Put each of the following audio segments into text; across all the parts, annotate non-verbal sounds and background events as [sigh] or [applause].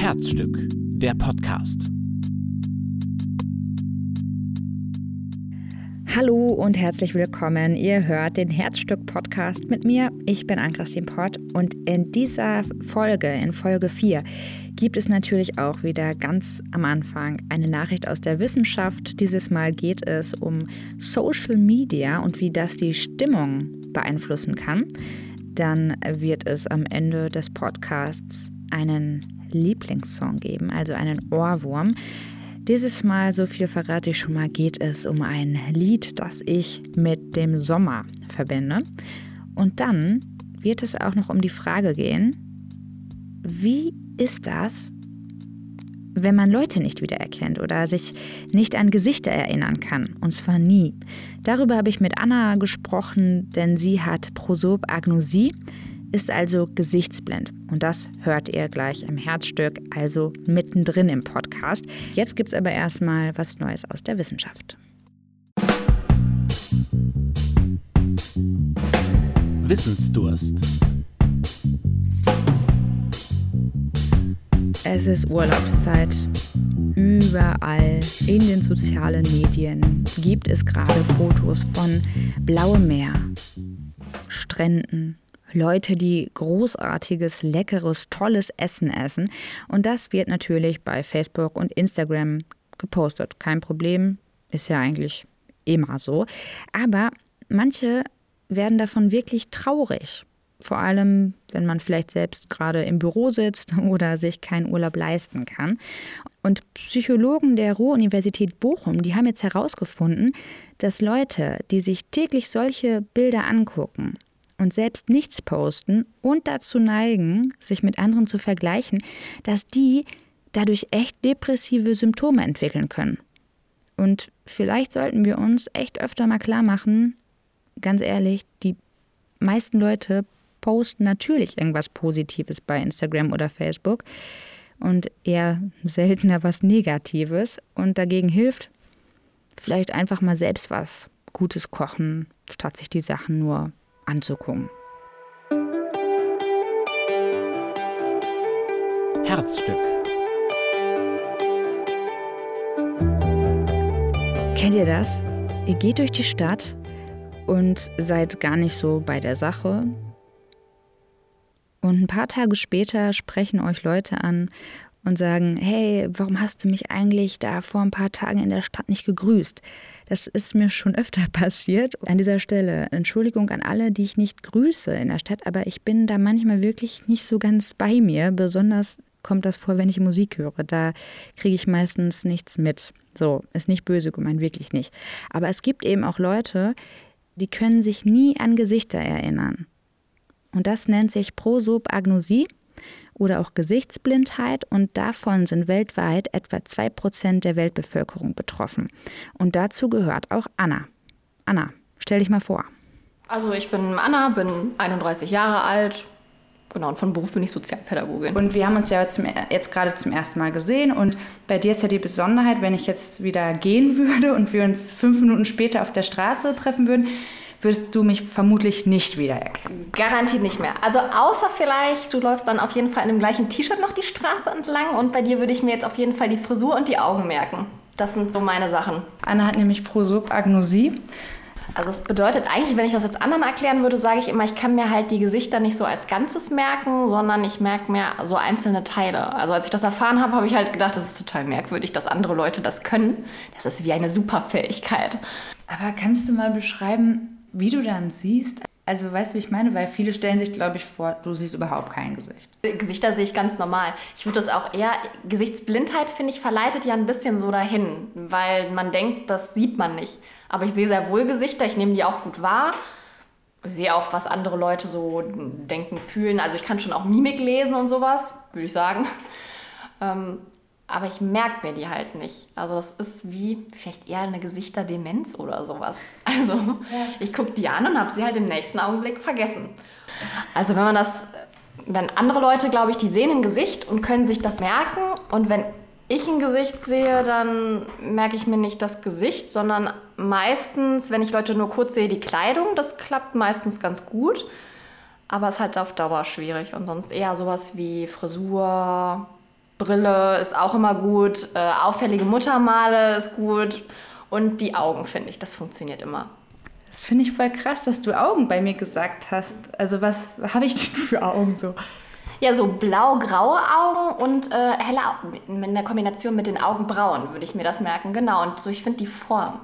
Herzstück, der Podcast. Hallo und herzlich willkommen. Ihr hört den Herzstück-Podcast mit mir. Ich bin Ann-Christine Pott und in dieser Folge, in Folge 4, gibt es natürlich auch wieder ganz am Anfang eine Nachricht aus der Wissenschaft. Dieses Mal geht es um Social Media und wie das die Stimmung beeinflussen kann. Dann wird es am Ende des Podcasts einen Lieblingssong geben, also einen Ohrwurm. Dieses Mal, so viel verrate ich schon mal, geht es um ein Lied, das ich mit dem Sommer verbinde. Und dann wird es auch noch um die Frage gehen, wie ist das, wenn man Leute nicht wiedererkennt oder sich nicht an Gesichter erinnern kann. Und zwar nie. Darüber habe ich mit Anna gesprochen, denn sie hat Prosopagnosie, ist also gesichtsblind. Und das hört ihr gleich im Herzstück, also mittendrin im Podcast. Jetzt gibt es aber erstmal was Neues aus der Wissenschaft. Wissensdurst. Es ist Urlaubszeit. Überall in den sozialen Medien gibt es gerade Fotos von blauem Meer, Stränden, Leute, die großartiges, leckeres, tolles Essen essen. Und das wird natürlich bei Facebook und Instagram gepostet. Kein Problem, ist ja eigentlich immer so. Aber manche werden davon wirklich traurig. Vor allem, wenn man vielleicht selbst gerade im Büro sitzt [laughs] oder sich keinen Urlaub leisten kann. Und Psychologen der Ruhr-Universität Bochum, die haben jetzt herausgefunden, dass Leute, die sich täglich solche Bilder angucken, und selbst nichts posten und dazu neigen, sich mit anderen zu vergleichen, dass die dadurch echt depressive Symptome entwickeln können. Und vielleicht sollten wir uns echt öfter mal klar machen, ganz ehrlich, die meisten Leute posten natürlich irgendwas Positives bei Instagram oder Facebook und eher seltener was Negatives. Und dagegen hilft vielleicht einfach mal selbst was Gutes kochen, statt sich die Sachen nur anzugucken. Herzstück. Kennt ihr das? Ihr geht durch die Stadt und seid gar nicht so bei der Sache. Und ein paar Tage später sprechen euch Leute an und sagen, hey, warum hast du mich eigentlich da vor ein paar Tagen in der Stadt nicht gegrüßt? Das ist mir schon öfter [laughs] passiert. An dieser Stelle Entschuldigung an alle, die ich nicht grüße in der Stadt, aber ich bin da manchmal wirklich nicht so ganz bei mir. Besonders kommt das vor, wenn ich Musik höre. Da kriege ich meistens nichts mit. So, ist nicht böse gemeint, wirklich nicht. Aber es gibt eben auch Leute, die können sich nie an Gesichter erinnern. Und das nennt sich Prosopagnosie oder auch Gesichtsblindheit und davon sind weltweit etwa 2% der Weltbevölkerung betroffen. Und dazu gehört auch Anna. Anna, stell dich mal vor. Also ich bin Anna, bin 31 Jahre alt. Genau, und von Beruf bin ich Sozialpädagogin. Und wir haben uns ja zum, jetzt gerade zum ersten Mal gesehen. Und bei dir ist ja die Besonderheit, wenn ich jetzt wieder gehen [laughs] würde und wir uns fünf Minuten später auf der Straße treffen würden, würdest du mich vermutlich nicht wiedererkennen. Garantiert nicht mehr. Also außer vielleicht, du läufst dann auf jeden Fall in dem gleichen T-Shirt noch die Straße entlang und bei dir würde ich mir jetzt auf jeden Fall die Frisur und die Augen merken. Das sind so meine Sachen. Anna hat nämlich Prosopagnosie. Also es bedeutet eigentlich, wenn ich das jetzt anderen erklären würde, sage ich immer, ich kann mir halt die Gesichter nicht so als Ganzes merken, sondern ich merke mir so einzelne Teile. Also als ich das erfahren habe, habe ich halt gedacht, das ist total merkwürdig, dass andere Leute das können. Das ist wie eine Superfähigkeit. Aber kannst du mal beschreiben, wie du dann siehst, also weißt du, wie ich meine? Weil viele stellen sich, glaube ich, vor, du siehst überhaupt kein Gesicht. Gesichter sehe ich ganz normal. Ich würde das auch eher, Gesichtsblindheit, finde ich, verleitet ja ein bisschen so dahin, weil man denkt, das sieht man nicht. Aber ich sehe sehr wohl Gesichter, ich nehme die auch gut wahr. Ich sehe auch, was andere Leute so denken, fühlen. Also ich kann schon auch Mimik lesen und sowas, würde ich sagen. Ähm, aber ich merke mir die halt nicht. Also das ist wie vielleicht eher eine Gesichterdemenz oder sowas. [laughs] Also ich gucke die an und habe sie halt im nächsten Augenblick vergessen. Also wenn man das, wenn andere Leute, glaube ich, die sehen ein Gesicht und können sich das merken und wenn ich ein Gesicht sehe, dann merke ich mir nicht das Gesicht, sondern meistens, wenn ich Leute nur kurz sehe, die Kleidung. Das klappt meistens ganz gut, aber es ist halt auf Dauer schwierig und sonst eher sowas wie Frisur, Brille ist auch immer gut, äh, auffällige Muttermale ist gut und die Augen, finde ich, das funktioniert immer. Das finde ich voll krass, dass du Augen bei mir gesagt hast. Also was habe ich [laughs] denn für Augen so? Ja, so blau-graue Augen und äh, helle Augen. In der Kombination mit den Augenbrauen würde ich mir das merken. Genau. Und so, ich finde die Form.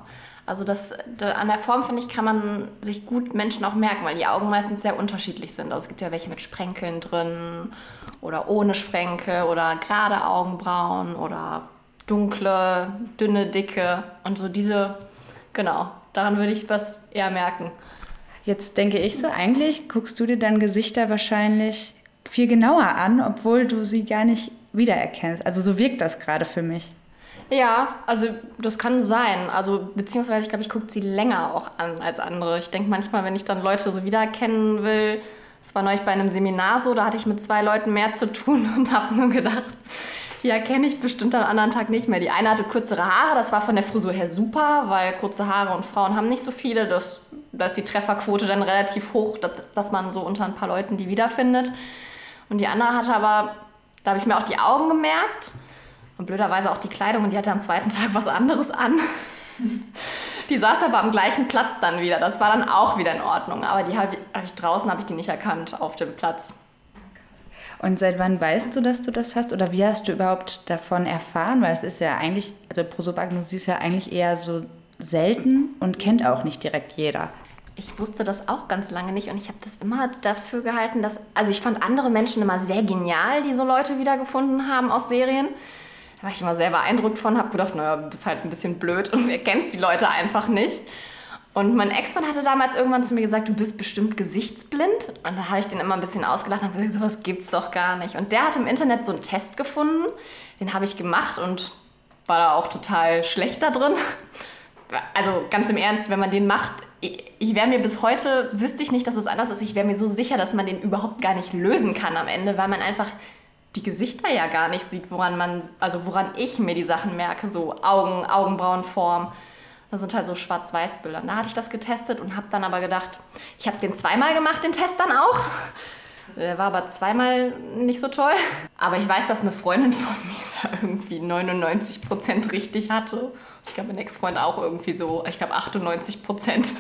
Also das, da, an der Form, finde ich, kann man sich gut Menschen auch merken, weil die Augen meistens sehr unterschiedlich sind. Also es gibt ja welche mit Sprenkeln drin oder ohne Sprenkel oder gerade Augenbrauen oder dunkle, dünne, dicke. Und so diese, genau, daran würde ich was eher merken. Jetzt denke ich so, eigentlich guckst du dir dann Gesichter wahrscheinlich viel genauer an, obwohl du sie gar nicht wiedererkennst. Also so wirkt das gerade für mich. Ja, also das kann sein. Also beziehungsweise ich glaube, ich gucke sie länger auch an als andere. Ich denke manchmal, wenn ich dann Leute so wiedererkennen will, das war neulich bei einem Seminar so, da hatte ich mit zwei Leuten mehr zu tun [laughs] und habe nur gedacht, die erkenne ich bestimmt am anderen Tag nicht mehr. Die eine hatte kürzere Haare, das war von der Frisur her super, weil kurze Haare und Frauen haben nicht so viele. Das, da ist die Trefferquote dann relativ hoch, dass, dass man so unter ein paar Leuten die wiederfindet. Und die andere hatte aber, da habe ich mir auch die Augen gemerkt und blöderweise auch die Kleidung und die hatte am zweiten Tag was anderes an. [laughs] Die saß aber am gleichen Platz dann wieder. Das war dann auch wieder in Ordnung. Aber die habe hab ich draußen habe ich die nicht erkannt auf dem Platz. Und seit wann weißt du, dass du das hast? Oder wie hast du überhaupt davon erfahren? Weil es ist ja eigentlich, also Prosopagnosie ist ja eigentlich eher so selten und kennt auch nicht direkt jeder ich wusste das auch ganz lange nicht und ich habe das immer dafür gehalten, dass. Also ich fand andere Menschen immer sehr genial, die so Leute wiedergefunden haben aus Serien. Da war ich immer sehr beeindruckt von, habe gedacht, naja, du bist halt ein bisschen blöd und [laughs] erkennst die Leute einfach nicht. Und mein Ex-Mann hatte damals irgendwann zu mir gesagt, du bist bestimmt gesichtsblind. Und da habe ich den immer ein bisschen ausgelacht und gesagt, sowas gibt's doch gar nicht. Und der hat im Internet so einen Test gefunden, den habe ich gemacht und war da auch total schlecht da drin. Also ganz im Ernst, wenn man den macht, ich wäre mir bis heute, wüsste ich nicht, dass es anders ist. Ich wäre mir so sicher, dass man den überhaupt gar nicht lösen kann am Ende, weil man einfach die Gesichter ja gar nicht sieht, woran man, also woran ich mir die Sachen merke, so Augen, Augenbrauenform. Das sind halt so Schwarz-Weiß-Bilder. Da hatte ich das getestet und habe dann aber gedacht, ich habe den zweimal gemacht, den Test dann auch. Der war aber zweimal nicht so toll. Aber ich weiß, dass eine Freundin von mir da irgendwie 99% richtig hatte. Ich glaube, mein Ex-Freund auch irgendwie so, ich glaube 98%.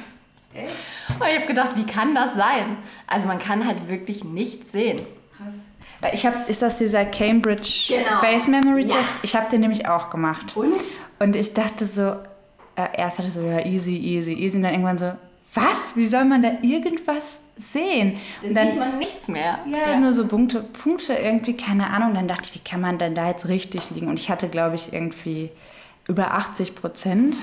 Okay. Und ich habe gedacht, wie kann das sein? Also man kann halt wirklich nichts sehen. Krass. Ich habe, ist das dieser Cambridge genau. Face Memory Test? Ja. Ich habe den nämlich auch gemacht. Und? Und ich dachte so, äh, erst hatte ich so, ja, easy, easy, easy. Und dann irgendwann so, was? Wie soll man da irgendwas sehen? Dann, dann sieht man nichts mehr. Ja, ja, nur so Punkte, Punkte irgendwie, keine Ahnung. Dann dachte ich, wie kann man denn da jetzt richtig liegen? Und ich hatte, glaube ich, irgendwie über 80 Prozent.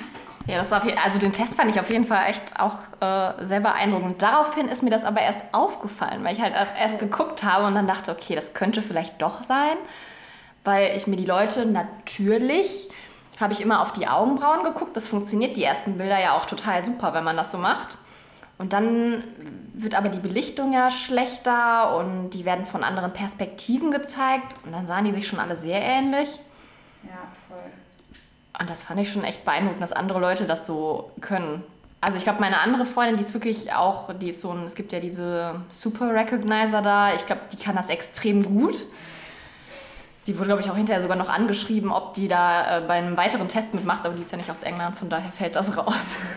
Ja, das war also den Test fand ich auf jeden Fall echt auch äh, sehr beeindruckend. Daraufhin ist mir das aber erst aufgefallen, weil ich halt erst geguckt habe und dann dachte, okay, das könnte vielleicht doch sein, weil ich mir die Leute natürlich habe ich immer auf die Augenbrauen geguckt. Das funktioniert die ersten Bilder ja auch total super, wenn man das so macht. Und dann wird aber die Belichtung ja schlechter und die werden von anderen Perspektiven gezeigt und dann sahen die sich schon alle sehr ähnlich. Ja, voll. Und das fand ich schon echt beeindruckend, dass andere Leute das so können. Also ich glaube, meine andere Freundin, die ist wirklich auch, die ist so ein, es gibt ja diese Super Recognizer da, ich glaube, die kann das extrem gut. Die wurde, glaube ich, auch hinterher sogar noch angeschrieben, ob die da äh, bei einem weiteren Test mitmacht, aber die ist ja nicht aus England, von daher fällt das raus. [laughs]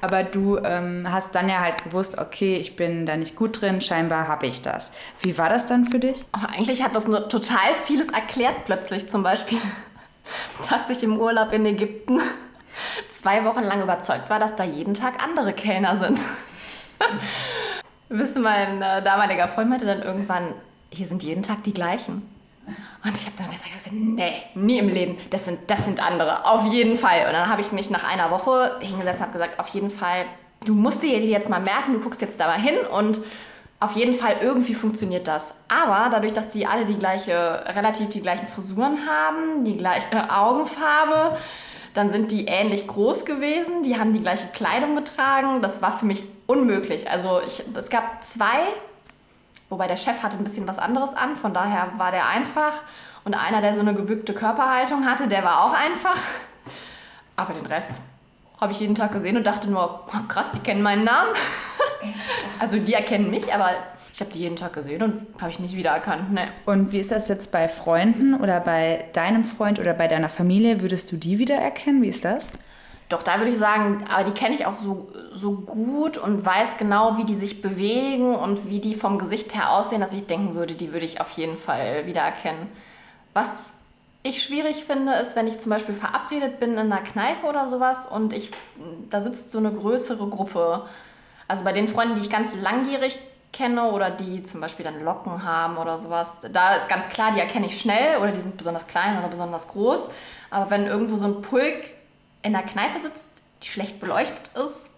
Aber du ähm, hast dann ja halt gewusst, okay, ich bin da nicht gut drin, scheinbar habe ich das. Wie war das dann für dich? Oh, eigentlich hat das nur total vieles erklärt plötzlich. Zum Beispiel, [laughs] dass ich im Urlaub in Ägypten [laughs] zwei Wochen lang überzeugt war, dass da jeden Tag andere Kellner sind. [laughs] Wissen, mein äh, damaliger Freund meinte dann irgendwann, hier sind jeden Tag die gleichen. Und ich habe dann gesagt, nee, nie im Leben, das sind, das sind andere, auf jeden Fall. Und dann habe ich mich nach einer Woche hingesetzt und habe gesagt, auf jeden Fall, du musst dir jetzt mal merken, du guckst jetzt da mal hin und auf jeden Fall irgendwie funktioniert das. Aber dadurch, dass die alle die gleiche, relativ die gleichen Frisuren haben, die gleiche äh, Augenfarbe, dann sind die ähnlich groß gewesen, die haben die gleiche Kleidung getragen. Das war für mich unmöglich. Also ich, es gab zwei, wobei der Chef hatte ein bisschen was anderes an, von daher war der einfach. Und einer, der so eine gebückte Körperhaltung hatte, der war auch einfach. Aber den Rest habe ich jeden Tag gesehen und dachte nur, oh, krass, die kennen meinen Namen. Also die erkennen mich, aber ich habe die jeden Tag gesehen und habe ich nicht wiedererkannt. Ne. Und wie ist das jetzt bei Freunden oder bei deinem Freund oder bei deiner Familie? Würdest du die wiedererkennen? Wie ist das? Doch, da würde ich sagen, aber die kenne ich auch so, so gut und weiß genau, wie die sich bewegen und wie die vom Gesicht her aussehen, dass ich denken würde, die würde ich auf jeden Fall wiedererkennen. Was ich schwierig finde, ist, wenn ich zum Beispiel verabredet bin in einer Kneipe oder sowas und ich, da sitzt so eine größere Gruppe. Also bei den Freunden, die ich ganz langjährig kenne oder die zum Beispiel dann Locken haben oder sowas, da ist ganz klar, die erkenne ich schnell oder die sind besonders klein oder besonders groß. Aber wenn irgendwo so ein Pulk in der Kneipe sitzt, die schlecht beleuchtet ist,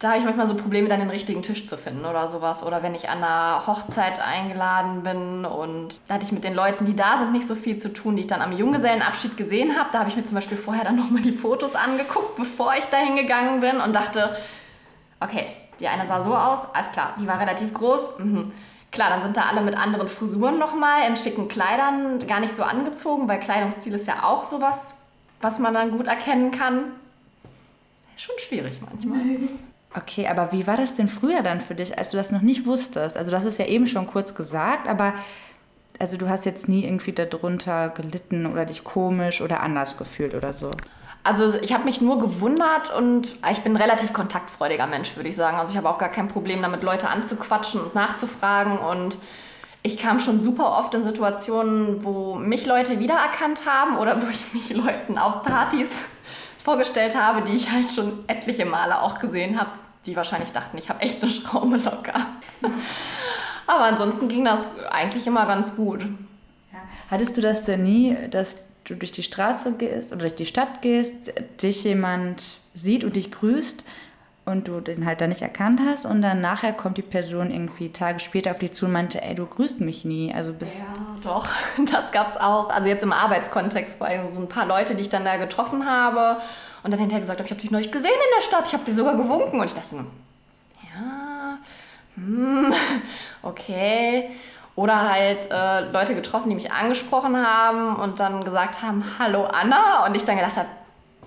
da habe ich manchmal so Probleme, dann den richtigen Tisch zu finden oder sowas. Oder wenn ich an einer Hochzeit eingeladen bin und da hatte ich mit den Leuten, die da sind, nicht so viel zu tun, die ich dann am Junggesellenabschied gesehen habe. Da habe ich mir zum Beispiel vorher dann [laughs] nochmal die Fotos angeguckt, bevor ich da hingegangen bin und dachte, okay, die eine sah so aus, alles klar, die war relativ groß. Mhm. Klar, dann sind da alle mit anderen Frisuren nochmal, in schicken Kleidern, gar nicht so angezogen, weil Kleidungsstil ist ja auch sowas, was man dann gut erkennen kann. Ist schon schwierig manchmal. [laughs] Okay, aber wie war das denn früher dann für dich, als du das noch nicht wusstest? Also, hast es ja eben schon kurz gesagt, aber also du hast jetzt nie irgendwie darunter gelitten oder dich komisch oder anders gefühlt oder so. Also ich habe mich nur gewundert und ich bin ein relativ kontaktfreudiger Mensch, würde ich sagen. Also ich habe auch gar kein Problem damit, Leute anzuquatschen und nachzufragen. Und ich kam schon super oft in Situationen, wo mich Leute wiedererkannt haben oder wo ich mich Leuten auf Partys vorgestellt habe, die ich halt schon etliche Male auch gesehen habe, die wahrscheinlich dachten, ich habe echt eine Schraube locker. [laughs] Aber ansonsten ging das eigentlich immer ganz gut. Hattest du das denn nie, dass du durch die Straße gehst oder durch die Stadt gehst, dich jemand sieht und dich grüßt und du den halt da nicht erkannt hast und dann nachher kommt die Person irgendwie Tage später auf dich zu und meinte, ey, du grüßt mich nie. Also bis ja, doch, [laughs] das gab's auch. Also jetzt im Arbeitskontext bei so ein paar Leute, die ich dann da getroffen habe und dann hinterher gesagt habe, ich habe dich neulich gesehen in der Stadt, ich habe dir sogar gewunken und ich dachte, ja, hm, [laughs] okay. Oder halt äh, Leute getroffen, die mich angesprochen haben und dann gesagt haben, hallo Anna. Und ich dann gedacht habe,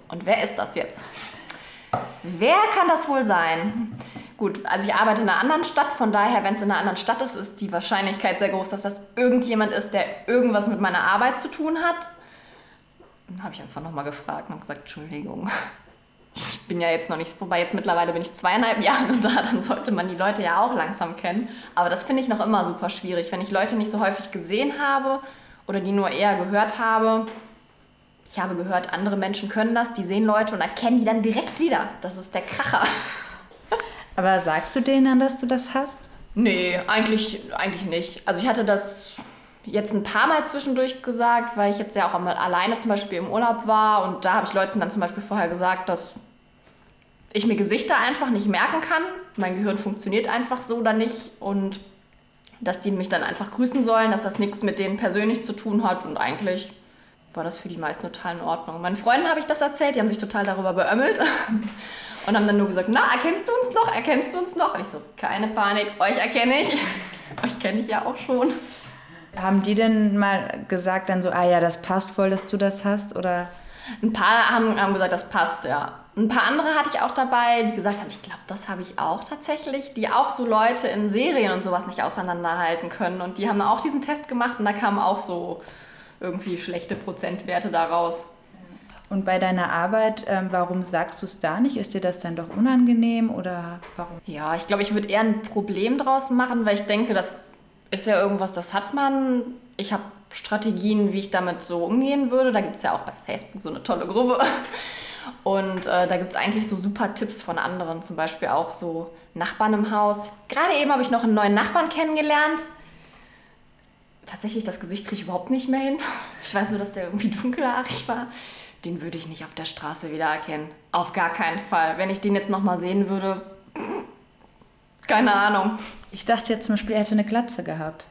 und wer ist das jetzt? Wer kann das wohl sein? Gut, also ich arbeite in einer anderen Stadt, von daher, wenn es in einer anderen Stadt ist, ist die Wahrscheinlichkeit sehr groß, dass das irgendjemand ist, der irgendwas mit meiner Arbeit zu tun hat. Dann habe ich einfach nochmal gefragt und gesagt, Entschuldigung, ich bin ja jetzt noch nicht, wobei jetzt mittlerweile bin ich zweieinhalb Jahre [laughs] da, dann sollte man die Leute ja auch langsam kennen. Aber das finde ich noch immer super schwierig, wenn ich Leute nicht so häufig gesehen habe oder die nur eher gehört habe. Ich habe gehört, andere Menschen können das, die sehen Leute und erkennen die dann direkt wieder. Das ist der Kracher. [laughs] Aber sagst du denen dann, dass du das hast? Nee, eigentlich, eigentlich nicht. Also ich hatte das jetzt ein paar Mal zwischendurch gesagt, weil ich jetzt ja auch einmal alleine zum Beispiel im Urlaub war und da habe ich Leuten dann zum Beispiel vorher gesagt, dass ich mir Gesichter einfach nicht merken kann. Mein Gehirn funktioniert einfach so oder nicht und dass die mich dann einfach grüßen sollen, dass das nichts mit denen persönlich zu tun hat und eigentlich war das für die meisten total in Ordnung. Meinen Freunden habe ich das erzählt, die haben sich total darüber beömmelt [laughs] und haben dann nur gesagt, na, erkennst du uns noch, erkennst du uns noch? Und ich so, keine Panik, euch erkenne ich. [laughs] euch kenne ich ja auch schon. Haben die denn mal gesagt dann so, ah ja, das passt voll, dass du das hast? Oder? Ein paar haben, haben gesagt, das passt, ja. Ein paar andere hatte ich auch dabei, die gesagt haben, ich glaube, das habe ich auch tatsächlich, die auch so Leute in Serien und sowas nicht auseinanderhalten können. Und die haben auch diesen Test gemacht und da kamen auch so irgendwie schlechte Prozentwerte daraus. Und bei deiner Arbeit, ähm, warum sagst du es da nicht? Ist dir das dann doch unangenehm oder warum? Ja, ich glaube, ich würde eher ein Problem draus machen, weil ich denke, das ist ja irgendwas, das hat man. Ich habe Strategien, wie ich damit so umgehen würde. Da gibt es ja auch bei Facebook so eine tolle Gruppe. Und äh, da gibt es eigentlich so super Tipps von anderen, zum Beispiel auch so Nachbarn im Haus. Gerade eben habe ich noch einen neuen Nachbarn kennengelernt. Tatsächlich, das Gesicht kriege ich überhaupt nicht mehr hin. Ich weiß nur, dass der irgendwie dunkelhaarig war. Den würde ich nicht auf der Straße wiedererkennen. Auf gar keinen Fall. Wenn ich den jetzt nochmal sehen würde, keine Ahnung. Ich dachte jetzt zum Beispiel, er hätte eine Glatze gehabt.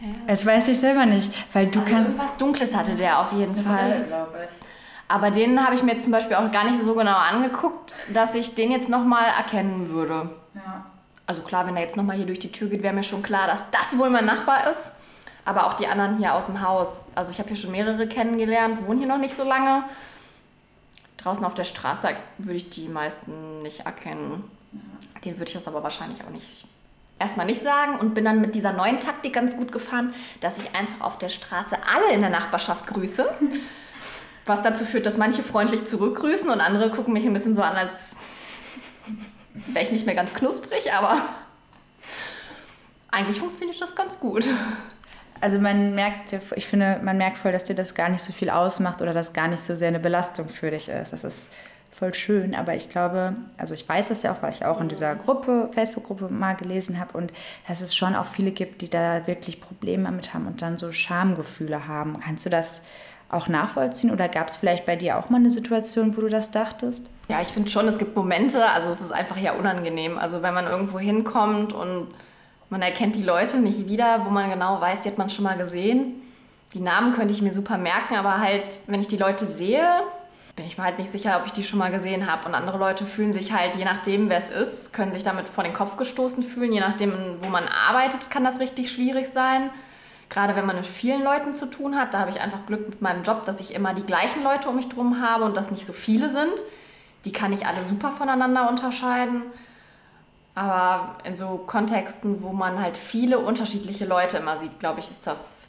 Ja. Das weiß ich selber nicht, weil du also kannst. Irgendwas Dunkles hatte der auf jeden Fall. Brille, Aber den habe ich mir jetzt zum Beispiel auch gar nicht so genau angeguckt, dass ich den jetzt nochmal erkennen würde. Ja. Also klar, wenn er jetzt nochmal hier durch die Tür geht, wäre mir schon klar, dass das wohl mein Nachbar ist. Aber auch die anderen hier aus dem Haus. Also ich habe hier schon mehrere kennengelernt, wohnen hier noch nicht so lange. Draußen auf der Straße würde ich die meisten nicht erkennen. Den würde ich das aber wahrscheinlich auch nicht erstmal nicht sagen und bin dann mit dieser neuen Taktik ganz gut gefahren, dass ich einfach auf der Straße alle in der Nachbarschaft grüße. [laughs] Was dazu führt, dass manche freundlich zurückgrüßen und andere gucken mich ein bisschen so an, als wäre ich nicht mehr ganz knusprig, aber eigentlich funktioniert das ganz gut. Also man merkt, ich finde, man merkt voll, dass dir das gar nicht so viel ausmacht oder dass gar nicht so sehr eine Belastung für dich ist. Das ist voll schön, aber ich glaube, also ich weiß das ja auch, weil ich auch in dieser Gruppe, Facebook-Gruppe mal gelesen habe und dass es schon auch viele gibt, die da wirklich Probleme damit haben und dann so Schamgefühle haben. Kannst du das auch nachvollziehen oder gab es vielleicht bei dir auch mal eine Situation, wo du das dachtest? Ja, ich finde schon, es gibt Momente, also es ist einfach ja unangenehm. Also wenn man irgendwo hinkommt und man erkennt die Leute nicht wieder, wo man genau weiß, die hat man schon mal gesehen. Die Namen könnte ich mir super merken, aber halt, wenn ich die Leute sehe, bin ich mir halt nicht sicher, ob ich die schon mal gesehen habe. Und andere Leute fühlen sich halt, je nachdem, wer es ist, können sich damit vor den Kopf gestoßen fühlen. Je nachdem, wo man arbeitet, kann das richtig schwierig sein. Gerade wenn man mit vielen Leuten zu tun hat, da habe ich einfach Glück mit meinem Job, dass ich immer die gleichen Leute um mich drum habe und dass nicht so viele sind. Die kann ich alle super voneinander unterscheiden. Aber in so Kontexten, wo man halt viele unterschiedliche Leute immer sieht, glaube ich, ist das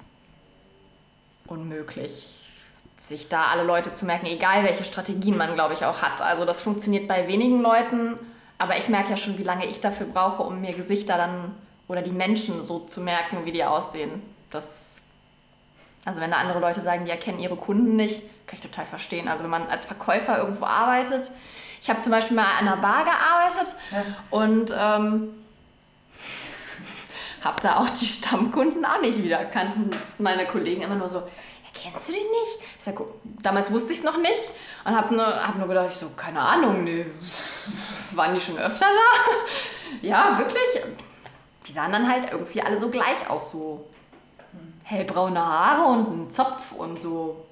unmöglich, sich da alle Leute zu merken, egal welche Strategien man, glaube ich, auch hat. Also das funktioniert bei wenigen Leuten, aber ich merke ja schon, wie lange ich dafür brauche, um mir Gesichter dann oder die Menschen so zu merken, wie die aussehen. Das, also wenn da andere Leute sagen, die erkennen ihre Kunden nicht, kann ich total verstehen. Also wenn man als Verkäufer irgendwo arbeitet, ich habe zum Beispiel mal an einer Bar gearbeitet ja. und ähm, habe da auch die Stammkunden auch nicht wieder kannten meine Kollegen immer nur so, kennst du dich nicht? Ich sag, damals wusste ich es noch nicht und habe nur, hab nur gedacht, ich so, keine Ahnung, nee, waren die schon öfter da? [laughs] ja, wirklich. Die sahen dann halt irgendwie alle so gleich aus, so hellbraune Haare und ein Zopf und so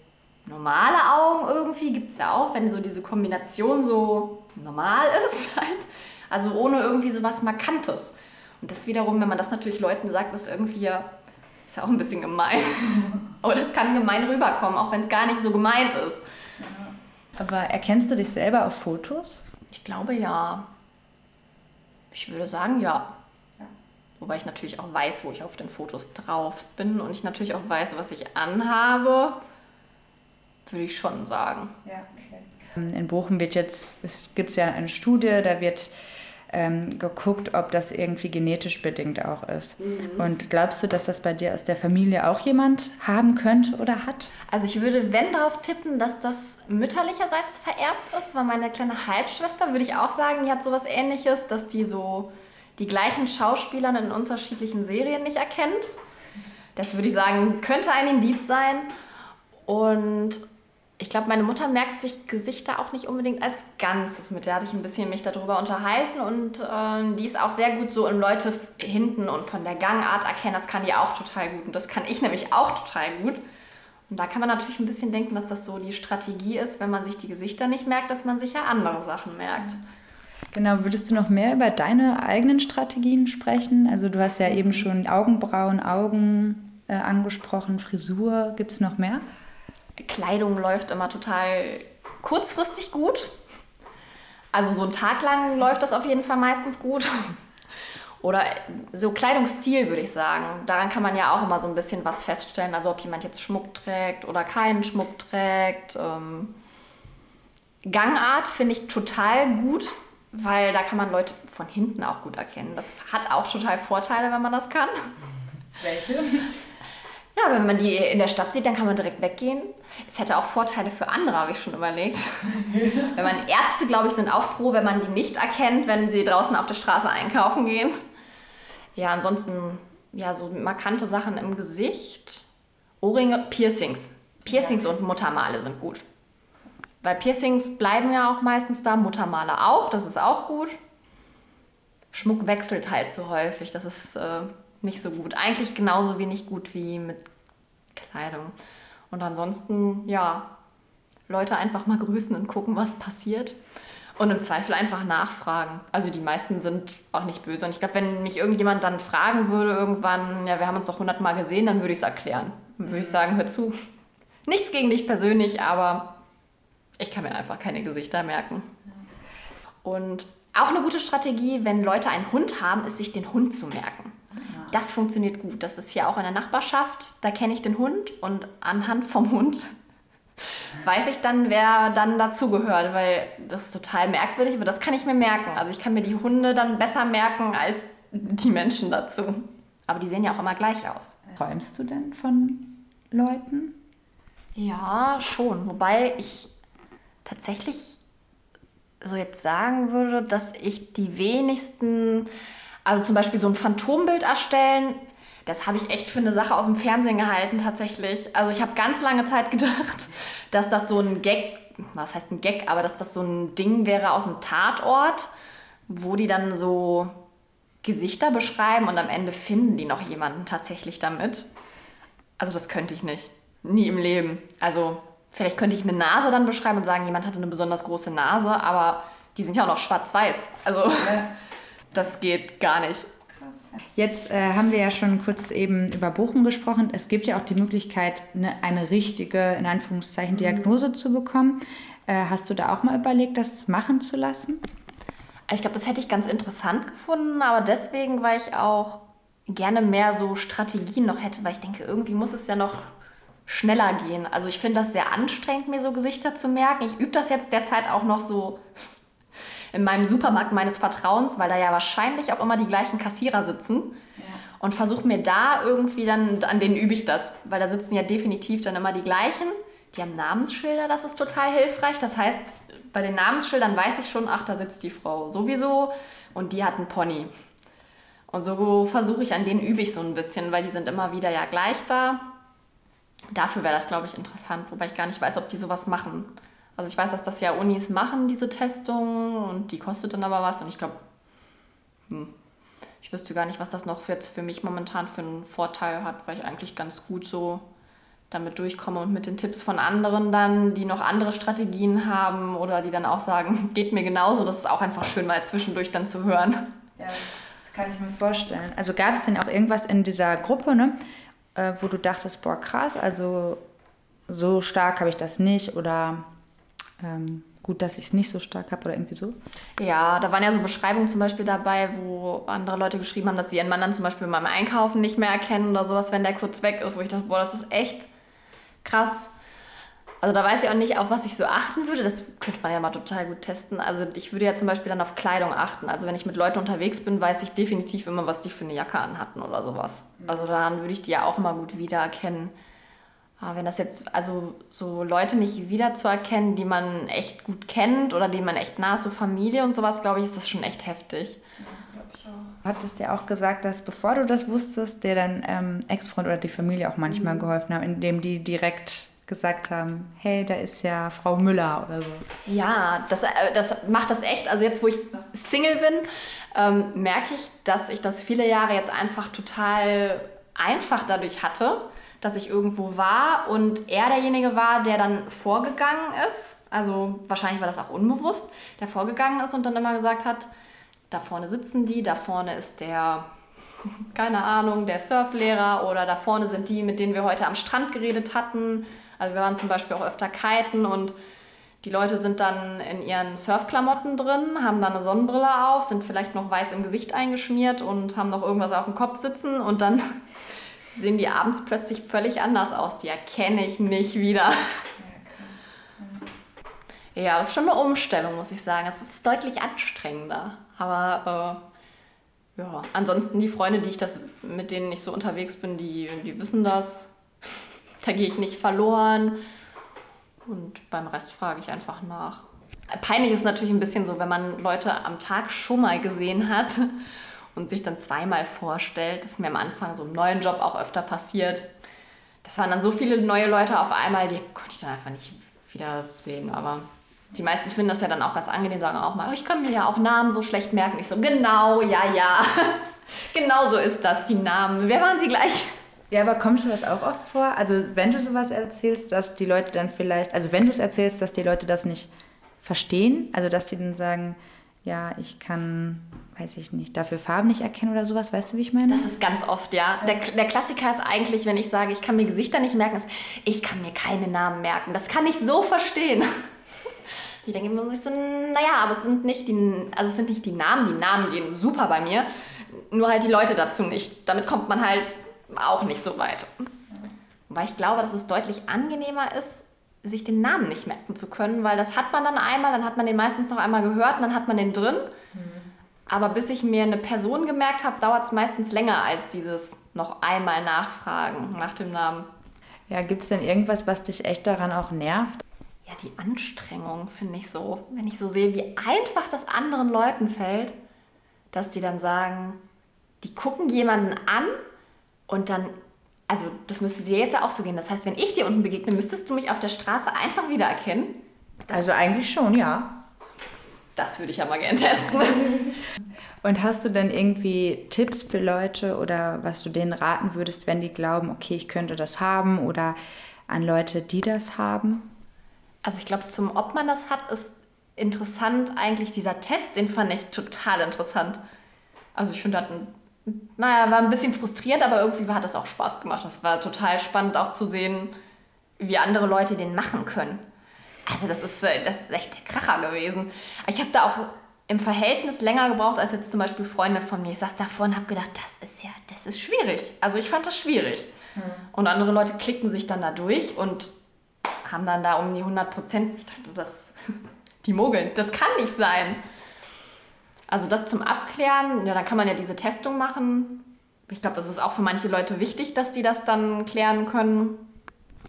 normale Augen irgendwie gibt es ja auch, wenn so diese Kombination so normal [laughs] ist halt. Also ohne irgendwie so was Markantes. Und das wiederum, wenn man das natürlich Leuten sagt, ist irgendwie ja, ist ja auch ein bisschen gemein. [laughs] Oder es kann gemein rüberkommen, auch wenn es gar nicht so gemeint ist. Aber erkennst du dich selber auf Fotos? Ich glaube ja. Ich würde sagen ja. Wobei ich natürlich auch weiß, wo ich auf den Fotos drauf bin und ich natürlich auch weiß, was ich anhabe würde ich schon sagen. Ja, okay. In Bochum wird jetzt, es gibt ja eine Studie, da wird ähm, geguckt, ob das irgendwie genetisch bedingt auch ist. Mhm. Und glaubst du, dass das bei dir aus der Familie auch jemand haben könnte oder hat? Also ich würde, wenn darauf tippen, dass das mütterlicherseits vererbt ist, weil meine kleine Halbschwester, würde ich auch sagen, die hat sowas ähnliches, dass die so die gleichen Schauspieler in unterschiedlichen Serien nicht erkennt. Das würde ich sagen, könnte ein Indiz sein. Und ich glaube, meine Mutter merkt sich Gesichter auch nicht unbedingt als Ganzes mit. Der hatte ich ein bisschen mich darüber unterhalten und äh, die ist auch sehr gut so in Leute hinten und von der Gangart erkennen. Das kann die auch total gut und das kann ich nämlich auch total gut. Und da kann man natürlich ein bisschen denken, dass das so die Strategie ist, wenn man sich die Gesichter nicht merkt, dass man sich ja andere Sachen merkt. Genau, würdest du noch mehr über deine eigenen Strategien sprechen? Also du hast ja eben schon Augenbrauen, Augen äh, angesprochen, Frisur. Gibt es noch mehr? Kleidung läuft immer total kurzfristig gut. Also so einen Tag lang läuft das auf jeden Fall meistens gut. [laughs] Oder so Kleidungsstil würde ich sagen. Daran kann man ja auch immer so ein bisschen was feststellen. Also ob jemand jetzt Schmuck trägt oder keinen Schmuck trägt. Ähm Gangart finde ich total gut, weil da kann man Leute von hinten auch gut erkennen. Das hat auch total Vorteile, wenn man das kann. Welche? Ja, wenn man die in der Stadt sieht, dann kann man direkt weggehen. Es hätte auch Vorteile für andere, habe ich schon überlegt. [laughs] wenn man Ärzte, glaube ich, sind auch froh, wenn man die nicht erkennt, wenn sie draußen auf der Straße einkaufen gehen. Ja, ansonsten, ja, so markante Sachen im Gesicht. Ohrringe, Piercings. Piercings ja. und Muttermale sind gut. Weil Piercings bleiben ja auch meistens da, Muttermale auch, das ist auch gut. Schmuck wechselt halt so häufig, das ist äh, nicht so gut. Eigentlich genauso wenig gut wie mit Kleidung. Und ansonsten, ja, Leute einfach mal grüßen und gucken, was passiert. Und im Zweifel einfach nachfragen. Also die meisten sind auch nicht böse. Und ich glaube, wenn mich irgendjemand dann fragen würde irgendwann, ja, wir haben uns doch hundertmal gesehen, dann würde ich es erklären. Dann würde ich mhm. sagen, hör zu. Nichts gegen dich persönlich, aber ich kann mir einfach keine Gesichter merken. Und auch eine gute Strategie, wenn Leute einen Hund haben, ist, sich den Hund zu merken. Das funktioniert gut. Das ist hier auch in der Nachbarschaft. Da kenne ich den Hund und anhand vom Hund [laughs] weiß ich dann, wer dann dazugehört, weil das ist total merkwürdig, aber das kann ich mir merken. Also ich kann mir die Hunde dann besser merken als die Menschen dazu. Aber die sehen ja auch immer gleich aus. Träumst du denn von Leuten? Ja, schon. Wobei ich tatsächlich so jetzt sagen würde, dass ich die wenigsten, also zum Beispiel so ein Phantombild erstellen, das habe ich echt für eine Sache aus dem Fernsehen gehalten tatsächlich. Also ich habe ganz lange Zeit [laughs] gedacht, dass das so ein Gag, was heißt ein Gag, aber dass das so ein Ding wäre aus dem Tatort, wo die dann so Gesichter beschreiben und am Ende finden die noch jemanden tatsächlich damit. Also das könnte ich nicht. Nie im Leben. Also vielleicht könnte ich eine Nase dann beschreiben und sagen, jemand hatte eine besonders große Nase, aber die sind ja auch noch schwarz-weiß. Also [laughs] das geht gar nicht. Jetzt äh, haben wir ja schon kurz eben über Bochum gesprochen. Es gibt ja auch die Möglichkeit, eine, eine richtige, in Anführungszeichen, Diagnose mhm. zu bekommen. Äh, hast du da auch mal überlegt, das machen zu lassen? Ich glaube, das hätte ich ganz interessant gefunden, aber deswegen, weil ich auch gerne mehr so Strategien noch hätte, weil ich denke, irgendwie muss es ja noch schneller gehen. Also ich finde das sehr anstrengend, mir so Gesichter zu merken. Ich übe das jetzt derzeit auch noch so in meinem Supermarkt meines Vertrauens, weil da ja wahrscheinlich auch immer die gleichen Kassierer sitzen. Ja. Und versuche mir da irgendwie dann, an denen übe ich das, weil da sitzen ja definitiv dann immer die gleichen. Die haben Namensschilder, das ist total hilfreich. Das heißt, bei den Namensschildern weiß ich schon, ach, da sitzt die Frau sowieso und die hat einen Pony. Und so versuche ich, an denen übe ich so ein bisschen, weil die sind immer wieder ja gleich da. Dafür wäre das, glaube ich, interessant, wobei ich gar nicht weiß, ob die sowas machen. Also ich weiß, dass das ja Unis machen, diese Testungen, und die kostet dann aber was. Und ich glaube, hm, ich wüsste gar nicht, was das noch jetzt für mich momentan für einen Vorteil hat, weil ich eigentlich ganz gut so damit durchkomme und mit den Tipps von anderen dann, die noch andere Strategien haben oder die dann auch sagen, [laughs] geht mir genauso. Das ist auch einfach schön, mal zwischendurch dann zu hören. Ja, das kann ich mir vorstellen. Also gab es denn auch irgendwas in dieser Gruppe, ne, äh, wo du dachtest, boah, krass, also so stark habe ich das nicht oder ähm, gut, dass ich es nicht so stark habe oder irgendwie so? Ja, da waren ja so Beschreibungen zum Beispiel dabei, wo andere Leute geschrieben haben, dass sie ihren Mann dann zum Beispiel beim Einkaufen nicht mehr erkennen oder sowas, wenn der kurz weg ist, wo ich dachte, boah, das ist echt krass. Also da weiß ich auch nicht, auf was ich so achten würde. Das könnte man ja mal total gut testen. Also ich würde ja zum Beispiel dann auf Kleidung achten. Also wenn ich mit Leuten unterwegs bin, weiß ich definitiv immer, was die für eine Jacke anhatten oder sowas. Also daran würde ich die ja auch mal gut wiedererkennen. Aber wenn das jetzt, also so Leute nicht wiederzuerkennen, die man echt gut kennt oder denen man echt nah ist, so Familie und sowas, glaube ich, ist das schon echt heftig. Ja, ich auch. Du hattest ja auch gesagt, dass bevor du das wusstest, dir dein ähm, Ex-Freund oder die Familie auch manchmal mhm. geholfen haben, indem die direkt gesagt haben, hey, da ist ja Frau Müller oder so. Ja, das, äh, das macht das echt. Also jetzt, wo ich Single bin, ähm, merke ich, dass ich das viele Jahre jetzt einfach total einfach dadurch hatte dass ich irgendwo war und er derjenige war, der dann vorgegangen ist. Also wahrscheinlich war das auch unbewusst, der vorgegangen ist und dann immer gesagt hat, da vorne sitzen die, da vorne ist der, [laughs] keine Ahnung, der Surflehrer oder da vorne sind die, mit denen wir heute am Strand geredet hatten. Also wir waren zum Beispiel auch öfter kiten und die Leute sind dann in ihren Surfklamotten drin, haben dann eine Sonnenbrille auf, sind vielleicht noch weiß im Gesicht eingeschmiert und haben noch irgendwas auf dem Kopf sitzen und dann [laughs] sehen die abends plötzlich völlig anders aus. Die erkenne ich nicht wieder. Ja, krass. Ja, ja es ist schon eine Umstellung, muss ich sagen. Es ist deutlich anstrengender. Aber äh, ja, ansonsten die Freunde, die ich das, mit denen ich so unterwegs bin, die, die wissen das. [laughs] Da gehe ich nicht verloren. Und beim Rest frage ich einfach nach. Peinlich ist natürlich ein bisschen so, wenn man Leute am Tag schon mal gesehen hat und sich dann zweimal vorstellt. Das ist mir am Anfang so im neuen Job auch öfter passiert. Das waren dann so viele neue Leute auf einmal, die konnte ich dann einfach nicht wiedersehen. Aber die meisten finden das ja dann auch ganz angenehm, sagen auch mal, oh, ich kann mir ja auch Namen so schlecht merken. Ich so, genau, ja, ja. [laughs] genau so ist das, die Namen. Wer waren sie gleich? Ja, aber kommt schon das auch oft vor? Also wenn du sowas erzählst, dass die Leute dann vielleicht, also wenn du es erzählst, dass die Leute das nicht verstehen, also dass die dann sagen, ja, ich kann weiß ich nicht, dafür Farben nicht erkennen oder sowas, weißt du, wie ich meine? Das ist ganz oft, ja. Der, der Klassiker ist eigentlich, wenn ich sage, ich kann mir Gesichter nicht merken, ist, ich kann mir keine Namen merken. Das kann ich so verstehen. [laughs] Ich denke immer so, naja, aber es sind nicht die, also es sind nicht die Namen, die Namen gehen super bei mir, nur halt die Leute dazu nicht. Damit kommt man halt auch nicht so weit. Wobei ich glaube, dass es deutlich angenehmer ist, sich den Namen nicht merken zu können, weil das hat man dann einmal, dann hat man den meistens noch einmal gehört und dann hat man den drin. Mhm. Aber bis ich mir eine Person gemerkt habe, dauert es meistens länger als dieses noch einmal nachfragen nach dem Namen. Ja, gibt es denn irgendwas, was dich echt daran auch nervt? Ja, die Anstrengung finde ich so. Wenn ich so sehe, wie einfach das anderen Leuten fällt, dass die dann sagen, die gucken jemanden an und dann, also das müsste dir jetzt ja auch so gehen. Das heißt, wenn ich dir unten begegne, müsstest du mich auf der Straße einfach wiedererkennen. Das also eigentlich schon, ja. Das würde ich ja mal gerne testen. [laughs] Und hast du denn irgendwie Tipps für Leute oder was du denen raten würdest, wenn die glauben, okay, ich könnte das haben oder an Leute, die das haben? Also ich glaube, zum ob man das hat, ist interessant eigentlich dieser Test, den fand ich total interessant. Also ich finde, das naja, war ein bisschen frustrierend, aber irgendwie hat das auch Spaß gemacht. Das war total spannend auch zu sehen, wie andere Leute den machen können. Also das ist, äh, das ist echt der Kracher gewesen. Ich habe da auch im Verhältnis länger gebraucht als jetzt zum Beispiel Freunde von mir. Ich saß davor und habe gedacht, das ist ja, das ist schwierig. Also ich fand das schwierig. Hm. Und andere Leute klicken sich dann da durch und haben dann da um die 100 Prozent. Ich dachte, das, [laughs] die mogeln. Das kann nicht sein. Also das zum Abklären, ja, dann kann man ja diese Testung machen. Ich glaube, das ist auch für manche Leute wichtig, dass die das dann klären können.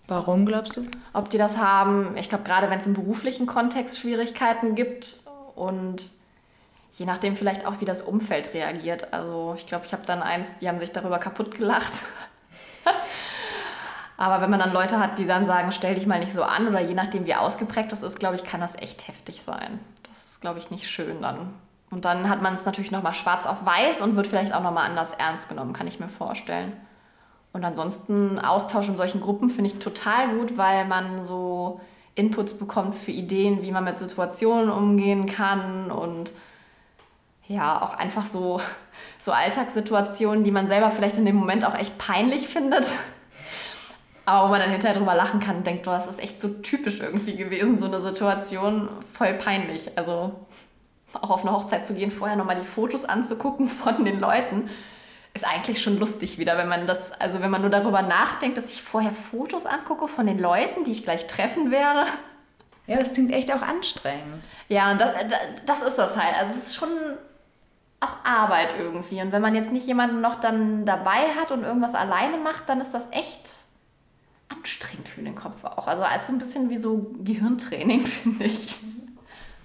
Warum glaubst du? Ob die das haben. Ich glaube, gerade wenn es im beruflichen Kontext Schwierigkeiten gibt und je nachdem vielleicht auch, wie das Umfeld reagiert. Also ich glaube, ich habe dann eins, die haben sich darüber kaputt gelacht. [laughs] Aber wenn man dann Leute hat, die dann sagen, stell dich mal nicht so an oder je nachdem, wie ausgeprägt das ist, glaube ich, kann das echt heftig sein. Das ist, glaube ich, nicht schön dann. Und dann hat man es natürlich nochmal schwarz auf weiß und wird vielleicht auch nochmal anders ernst genommen, kann ich mir vorstellen. Und ansonsten Austausch in solchen Gruppen finde ich total gut, weil man so Inputs bekommt für Ideen, wie man mit Situationen umgehen kann und ja, auch einfach so, so Alltagssituationen, die man selber vielleicht in dem Moment auch echt peinlich findet. Aber wo man dann hinterher drüber lachen kann und denkt, oh, das ist echt so typisch irgendwie gewesen, so eine Situation, voll peinlich. Also auch auf eine Hochzeit zu gehen, vorher nochmal die Fotos anzugucken von den Leuten, ist eigentlich schon lustig wieder, wenn man das, also wenn man nur darüber nachdenkt, dass ich vorher Fotos angucke von den Leuten, die ich gleich treffen werde. Ja, das klingt echt auch anstrengend. Ja, und das, das ist das halt. Also es ist schon auch Arbeit irgendwie. Und wenn man jetzt nicht jemanden noch dann dabei hat und irgendwas alleine macht, dann ist das echt anstrengend für den Kopf auch. Also es ist so ein bisschen wie so Gehirntraining, [laughs] finde ich.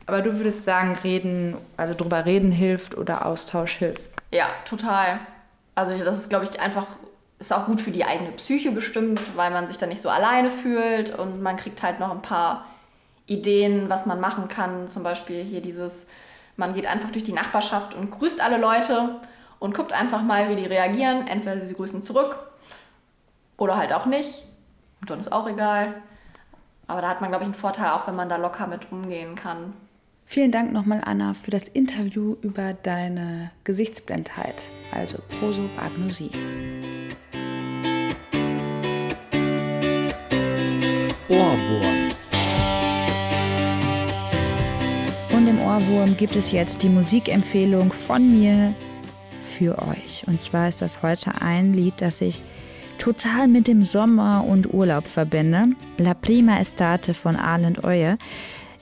Aber du würdest sagen, reden, also drüber reden hilft oder Austausch hilft? Ja, total. Also das ist, glaube ich, einfach, ist auch gut für die eigene Psyche bestimmt, weil man sich dann nicht so alleine fühlt und man kriegt halt noch ein paar Ideen, was man machen kann. Zum Beispiel hier dieses, man geht einfach durch die Nachbarschaft und grüßt alle Leute und guckt einfach mal, wie die reagieren. Entweder sie grüßen zurück oder halt auch nicht. Und dann ist auch egal. Aber da hat man, glaube ich, einen Vorteil, auch wenn man da locker mit umgehen kann. Vielen Dank nochmal, Anna, für das Interview über deine Gesichtsblindheit, also Prosopagnosie. Ohrwurm. Und im Ohrwurm gibt es jetzt die Musikempfehlung von mir für euch. Und zwar ist das heute ein Lied, das ich total mit dem Sommer und Urlaub verbinde. La Prima Estate von Arland Oye.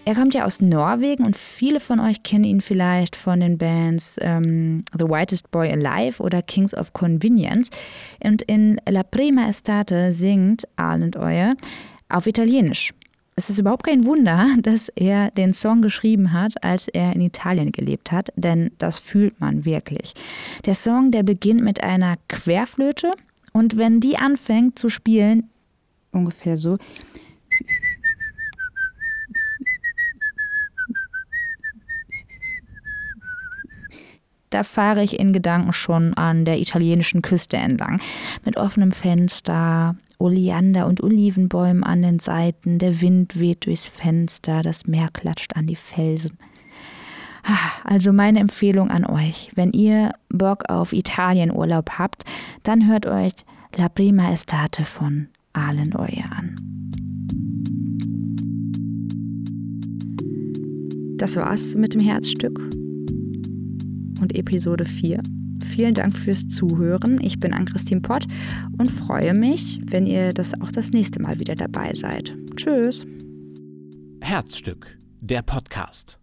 Er kommt ja aus Norwegen und viele von euch kennen ihn vielleicht von den Bands ähm, The Whitest Boy Alive oder Kings of Convenience. Und in La Prima Estate singt Arland Euer auf Italienisch. Es ist überhaupt kein Wunder, [laughs] dass er den Song geschrieben hat, als er in Italien gelebt hat, denn das fühlt man wirklich. Der Song, der beginnt mit einer Querflöte und wenn die anfängt zu spielen, ungefähr so, da fahre ich in Gedanken schon an der italienischen Küste entlang. Mit offenem Fenster, Oleander und Olivenbäumen an den Seiten, der Wind weht durchs Fenster, das Meer klatscht an die Felsen. Also meine Empfehlung an euch, wenn ihr Bock auf Italienurlaub habt, dann hört euch La Prima Estate von Ahlen Euer an. Das war's mit dem Herzstück und Episode 4. Vielen Dank fürs Zuhören. Ich bin Ann-Christine Pott und freue mich, wenn ihr das auch das nächste Mal wieder dabei seid. Tschüss. Herzstück, der Podcast.